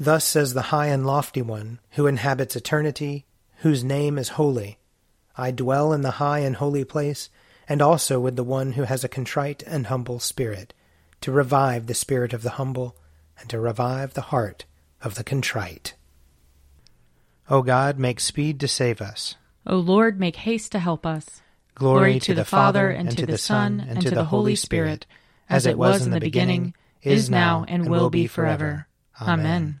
Thus says the high and lofty one, who inhabits eternity, whose name is holy. I dwell in the high and holy place, and also with the one who has a contrite and humble spirit, to revive the spirit of the humble, and to revive the heart of the contrite. O God, make speed to save us. O Lord, make haste to help us. Glory, Glory to the Father, and to the Son, and to the Holy Spirit, as it was in the beginning, is now, and will be forever. Amen.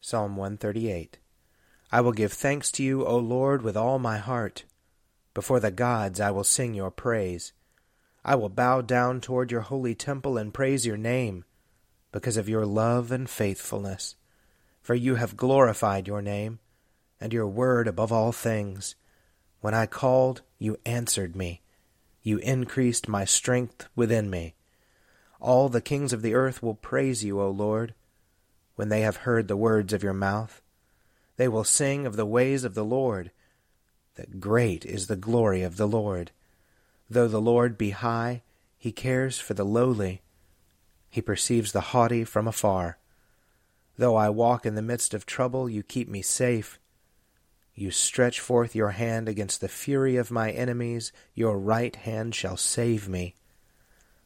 Psalm 138 I will give thanks to you, O Lord, with all my heart. Before the gods I will sing your praise. I will bow down toward your holy temple and praise your name, because of your love and faithfulness. For you have glorified your name, and your word above all things. When I called, you answered me. You increased my strength within me. All the kings of the earth will praise you, O Lord, when they have heard the words of your mouth. They will sing of the ways of the Lord, that great is the glory of the Lord. Though the Lord be high, he cares for the lowly. He perceives the haughty from afar. Though I walk in the midst of trouble, you keep me safe. You stretch forth your hand against the fury of my enemies, your right hand shall save me.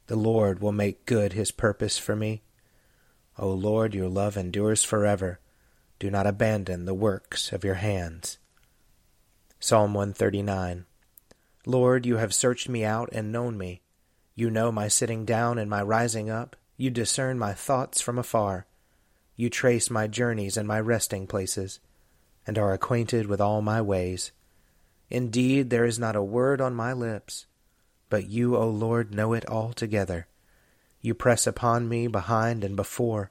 The Lord will make good his purpose for me. O Lord, your love endures forever. Do not abandon the works of your hands. Psalm 139 Lord, you have searched me out and known me. You know my sitting down and my rising up. You discern my thoughts from afar. You trace my journeys and my resting places and are acquainted with all my ways. Indeed, there is not a word on my lips, but you, O Lord, know it altogether. You press upon me behind and before,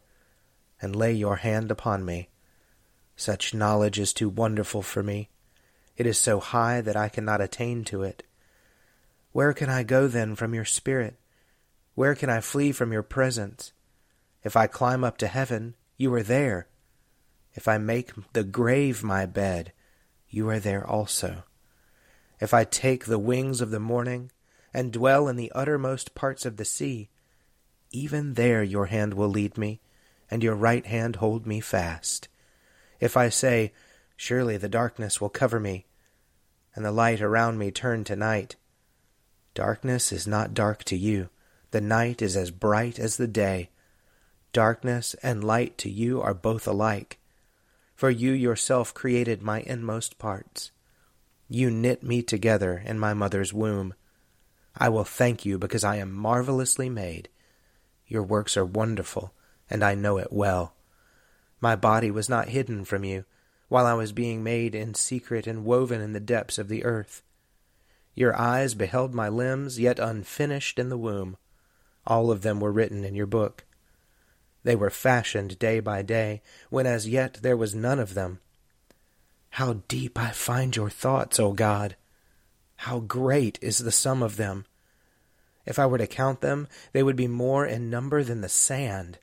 and lay your hand upon me. Such knowledge is too wonderful for me. It is so high that I cannot attain to it. Where can I go then from your Spirit? Where can I flee from your presence? If I climb up to heaven, you are there. If I make the grave my bed, you are there also. If I take the wings of the morning, and dwell in the uttermost parts of the sea, even there your hand will lead me, and your right hand hold me fast. If I say, Surely the darkness will cover me, and the light around me turn to night, darkness is not dark to you. The night is as bright as the day. Darkness and light to you are both alike for you yourself created my inmost parts. You knit me together in my mother's womb. I will thank you because I am marvelously made. Your works are wonderful, and I know it well. My body was not hidden from you while I was being made in secret and woven in the depths of the earth. Your eyes beheld my limbs, yet unfinished in the womb. All of them were written in your book. They were fashioned day by day, when as yet there was none of them. How deep I find your thoughts, O God! How great is the sum of them! If I were to count them, they would be more in number than the sand.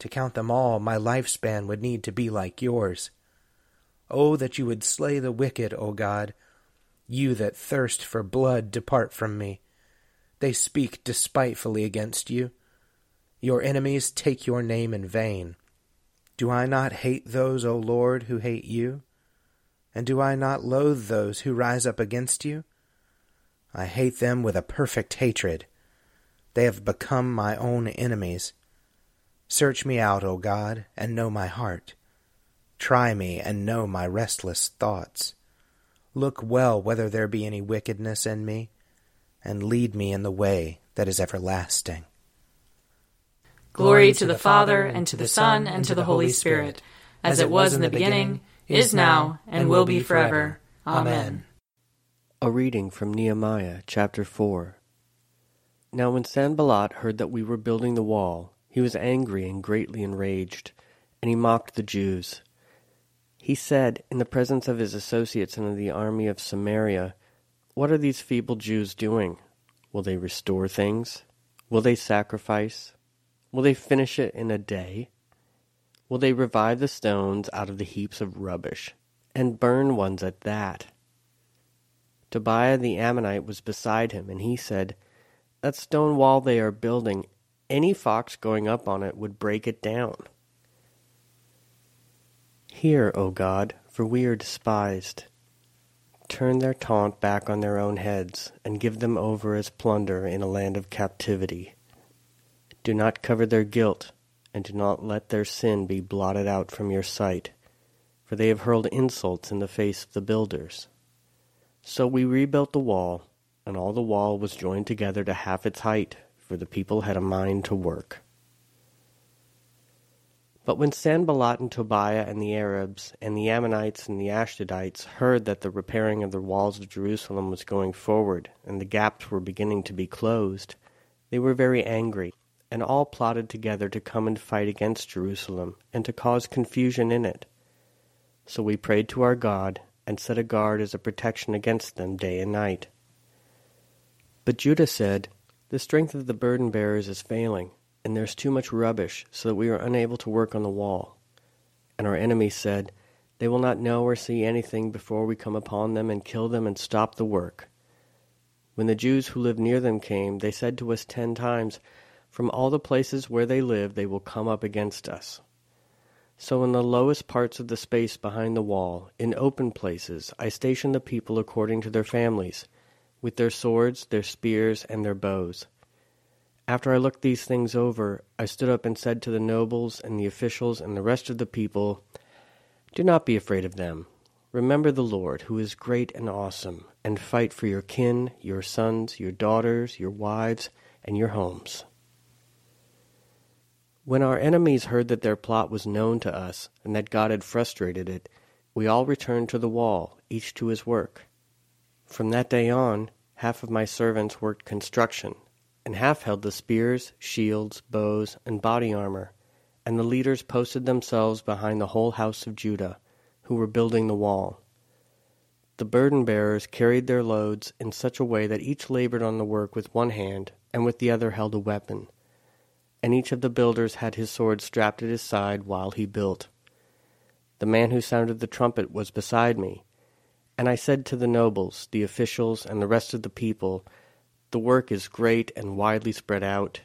To count them all, my lifespan would need to be like yours. Oh, that you would slay the wicked, O God! You that thirst for blood, depart from me. They speak despitefully against you. Your enemies take your name in vain. Do I not hate those, O Lord, who hate you? And do I not loathe those who rise up against you? I hate them with a perfect hatred. They have become my own enemies. Search me out, O God, and know my heart. Try me and know my restless thoughts. Look well whether there be any wickedness in me, and lead me in the way that is everlasting. Glory to the Father, and to the Son, and to the Holy Spirit, as it was in the beginning, is now, and will be forever. Amen. A reading from Nehemiah chapter 4. Now when Sanballat heard that we were building the wall, he was angry and greatly enraged, and he mocked the Jews. He said, in the presence of his associates and of the army of Samaria, What are these feeble Jews doing? Will they restore things? Will they sacrifice? Will they finish it in a day? Will they revive the stones out of the heaps of rubbish, and burn ones at that? Tobiah the Ammonite was beside him, and he said, That stone wall they are building, any fox going up on it would break it down. Hear, O God, for we are despised. Turn their taunt back on their own heads, and give them over as plunder in a land of captivity. Do not cover their guilt, and do not let their sin be blotted out from your sight, for they have hurled insults in the face of the builders. So we rebuilt the wall, and all the wall was joined together to half its height, for the people had a mind to work. But when Sanballat and Tobiah and the Arabs and the Ammonites and the Ashdodites heard that the repairing of the walls of Jerusalem was going forward and the gaps were beginning to be closed, they were very angry, and all plotted together to come and fight against Jerusalem and to cause confusion in it. So we prayed to our God and set a guard as a protection against them day and night. But Judah said, The strength of the burden bearers is failing, and there's too much rubbish, so that we are unable to work on the wall. And our enemies said, They will not know or see anything before we come upon them and kill them and stop the work. When the Jews who lived near them came, they said to us ten times, From all the places where they live, they will come up against us. So in the lowest parts of the space behind the wall, in open places, I stationed the people according to their families, with their swords, their spears, and their bows. After I looked these things over, I stood up and said to the nobles and the officials and the rest of the people, Do not be afraid of them. Remember the Lord, who is great and awesome, and fight for your kin, your sons, your daughters, your wives, and your homes. When our enemies heard that their plot was known to us, and that God had frustrated it, we all returned to the wall, each to his work. From that day on, half of my servants worked construction, and half held the spears, shields, bows, and body armor, and the leaders posted themselves behind the whole house of Judah, who were building the wall. The burden bearers carried their loads in such a way that each labored on the work with one hand, and with the other held a weapon and each of the builders had his sword strapped at his side while he built. The man who sounded the trumpet was beside me, and I said to the nobles, the officials, and the rest of the people, The work is great and widely spread out,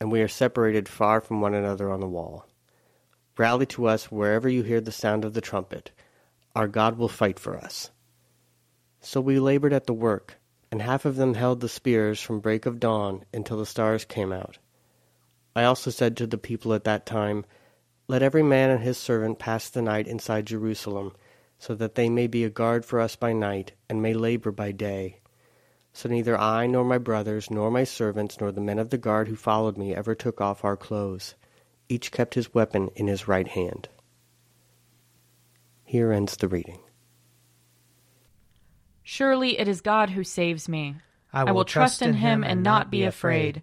and we are separated far from one another on the wall. Rally to us wherever you hear the sound of the trumpet. Our God will fight for us. So we labored at the work, and half of them held the spears from break of dawn until the stars came out I also said to the people at that time, Let every man and his servant pass the night inside Jerusalem, so that they may be a guard for us by night, and may labor by day. So neither I, nor my brothers, nor my servants, nor the men of the guard who followed me ever took off our clothes. Each kept his weapon in his right hand. Here ends the reading. Surely it is God who saves me. I will, I will trust in him and not be afraid.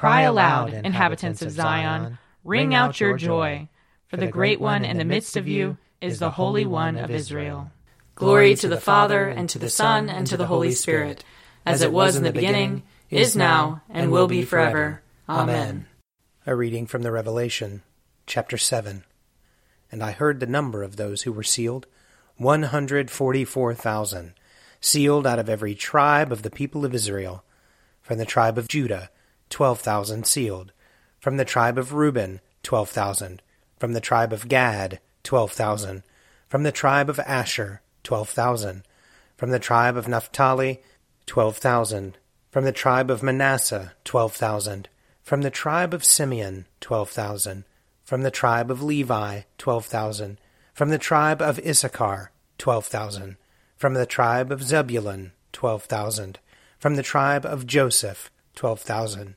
Cry aloud, inhabitants of Zion. Ring out your joy, for the great one in the midst of you is the Holy One of Israel. Glory to the Father, and to the Son, and to the Holy Spirit, as it was in the beginning, is now, and will be forever. Amen. A reading from the Revelation, chapter 7. And I heard the number of those who were sealed, 144,000, sealed out of every tribe of the people of Israel. From the tribe of Judah, 12,000 sealed from the tribe of Reuben, twelve thousand. From the tribe of Gad, twelve thousand. From the tribe of Asher, twelve thousand. From the tribe of Naphtali, twelve thousand. From the tribe of Manasseh, twelve thousand. From the tribe of Simeon, twelve thousand. From the tribe of Levi, twelve thousand. From the tribe of Issachar, twelve thousand. From the tribe of Zebulun, twelve thousand. From the tribe of Joseph, twelve thousand.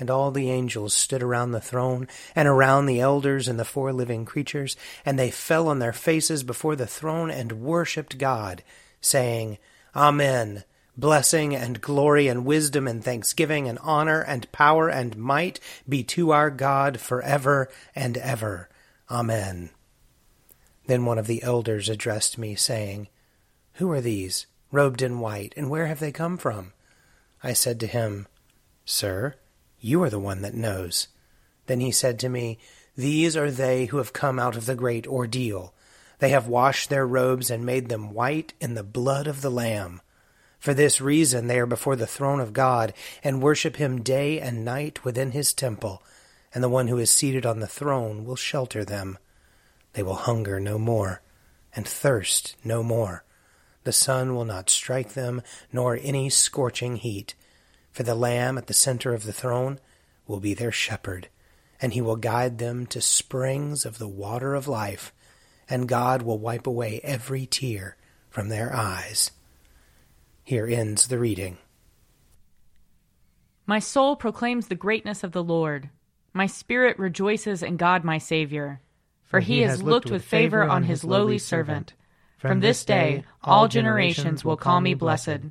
And all the angels stood around the throne and around the elders and the four living creatures, and they fell on their faces before the throne and worshipped God, saying, Amen. Blessing and glory and wisdom and thanksgiving and honor and power and might be to our God forever and ever. Amen. Then one of the elders addressed me, saying, Who are these, robed in white, and where have they come from? I said to him, Sir, you are the one that knows. Then he said to me, These are they who have come out of the great ordeal. They have washed their robes and made them white in the blood of the Lamb. For this reason they are before the throne of God and worship him day and night within his temple, and the one who is seated on the throne will shelter them. They will hunger no more, and thirst no more. The sun will not strike them, nor any scorching heat for the Lamb at the center of the throne will be their shepherd, and he will guide them to springs of the water of life, and God will wipe away every tear from their eyes. Here ends the reading. My soul proclaims the greatness of the Lord. My spirit rejoices in God my Saviour, for he has looked with favor on his lowly servant. From this day all generations will call me blessed.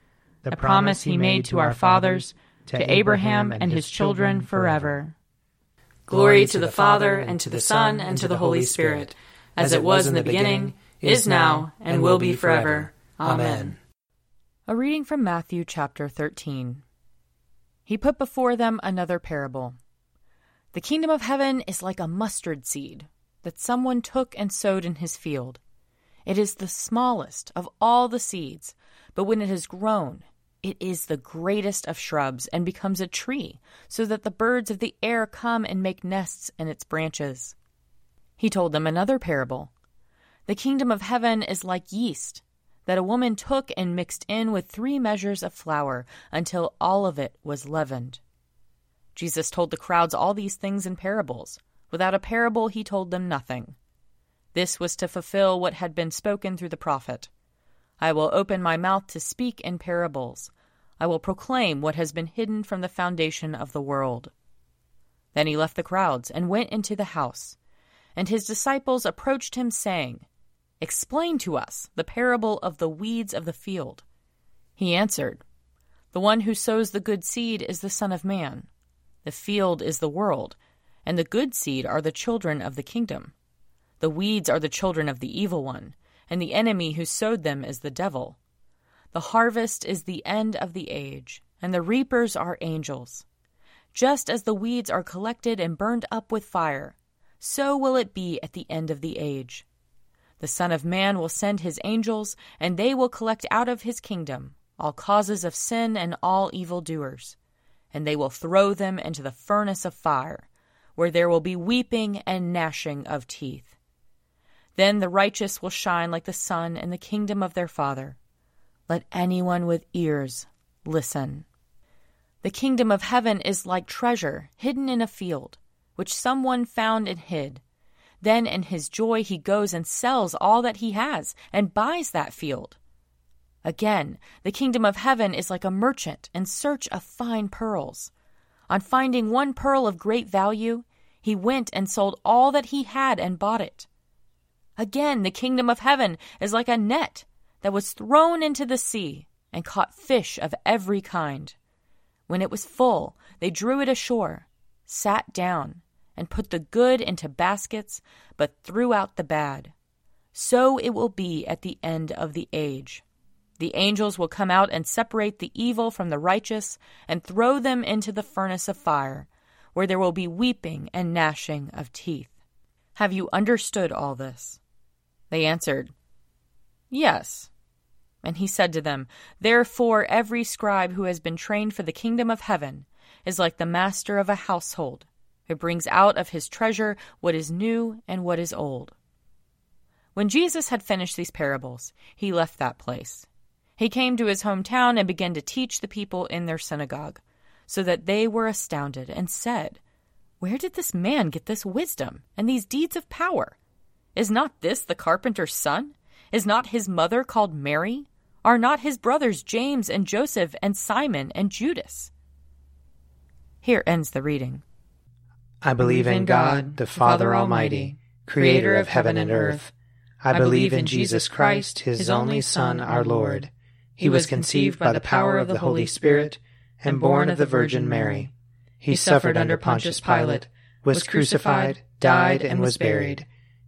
the promise he made to our fathers, to Abraham and his children forever. Glory to the Father, and to the Son, and to the Holy Spirit, as it was in the beginning, is now, and will be forever. Amen. A reading from Matthew chapter 13. He put before them another parable. The kingdom of heaven is like a mustard seed that someone took and sowed in his field. It is the smallest of all the seeds, but when it has grown, it is the greatest of shrubs and becomes a tree, so that the birds of the air come and make nests in its branches. He told them another parable. The kingdom of heaven is like yeast that a woman took and mixed in with three measures of flour until all of it was leavened. Jesus told the crowds all these things in parables. Without a parable, he told them nothing. This was to fulfill what had been spoken through the prophet. I will open my mouth to speak in parables. I will proclaim what has been hidden from the foundation of the world. Then he left the crowds and went into the house. And his disciples approached him, saying, Explain to us the parable of the weeds of the field. He answered, The one who sows the good seed is the Son of Man. The field is the world, and the good seed are the children of the kingdom. The weeds are the children of the evil one and the enemy who sowed them is the devil. The harvest is the end of the age, and the reapers are angels. Just as the weeds are collected and burned up with fire, so will it be at the end of the age. The Son of Man will send his angels, and they will collect out of his kingdom all causes of sin and all evildoers, and they will throw them into the furnace of fire, where there will be weeping and gnashing of teeth. Then the righteous will shine like the sun in the kingdom of their Father. Let anyone with ears listen. The kingdom of heaven is like treasure hidden in a field, which someone found and hid. Then in his joy he goes and sells all that he has and buys that field. Again, the kingdom of heaven is like a merchant in search of fine pearls. On finding one pearl of great value, he went and sold all that he had and bought it. Again, the kingdom of heaven is like a net that was thrown into the sea and caught fish of every kind. When it was full, they drew it ashore, sat down, and put the good into baskets, but threw out the bad. So it will be at the end of the age. The angels will come out and separate the evil from the righteous and throw them into the furnace of fire, where there will be weeping and gnashing of teeth. Have you understood all this? They answered, Yes. And he said to them, Therefore every scribe who has been trained for the kingdom of heaven is like the master of a household, who brings out of his treasure what is new and what is old. When Jesus had finished these parables, he left that place. He came to his hometown and began to teach the people in their synagogue, so that they were astounded and said, Where did this man get this wisdom and these deeds of power? Is not this the carpenter's son? Is not his mother called Mary? Are not his brothers James and Joseph and Simon and Judas? Here ends the reading. I believe in God, the Father Almighty, creator of heaven and earth. I believe in Jesus Christ, his only Son, our Lord. He was conceived by the power of the Holy Spirit and born of the Virgin Mary. He suffered under Pontius Pilate, was crucified, died, and was buried.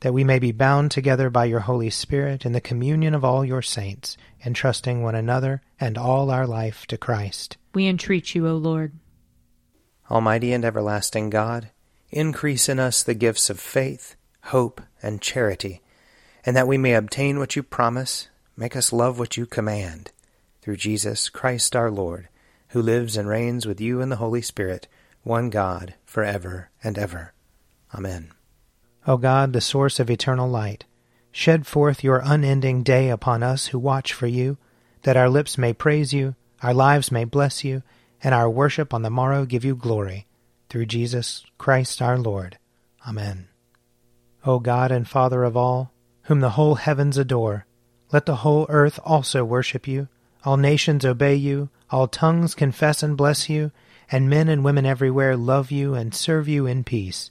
That we may be bound together by your Holy Spirit in the communion of all your saints, entrusting one another and all our life to Christ. We entreat you, O Lord. Almighty and everlasting God, increase in us the gifts of faith, hope, and charity, and that we may obtain what you promise, make us love what you command. Through Jesus Christ our Lord, who lives and reigns with you in the Holy Spirit, one God, for ever and ever. Amen. O God, the source of eternal light, shed forth your unending day upon us who watch for you, that our lips may praise you, our lives may bless you, and our worship on the morrow give you glory. Through Jesus Christ our Lord. Amen. O God and Father of all, whom the whole heavens adore, let the whole earth also worship you, all nations obey you, all tongues confess and bless you, and men and women everywhere love you and serve you in peace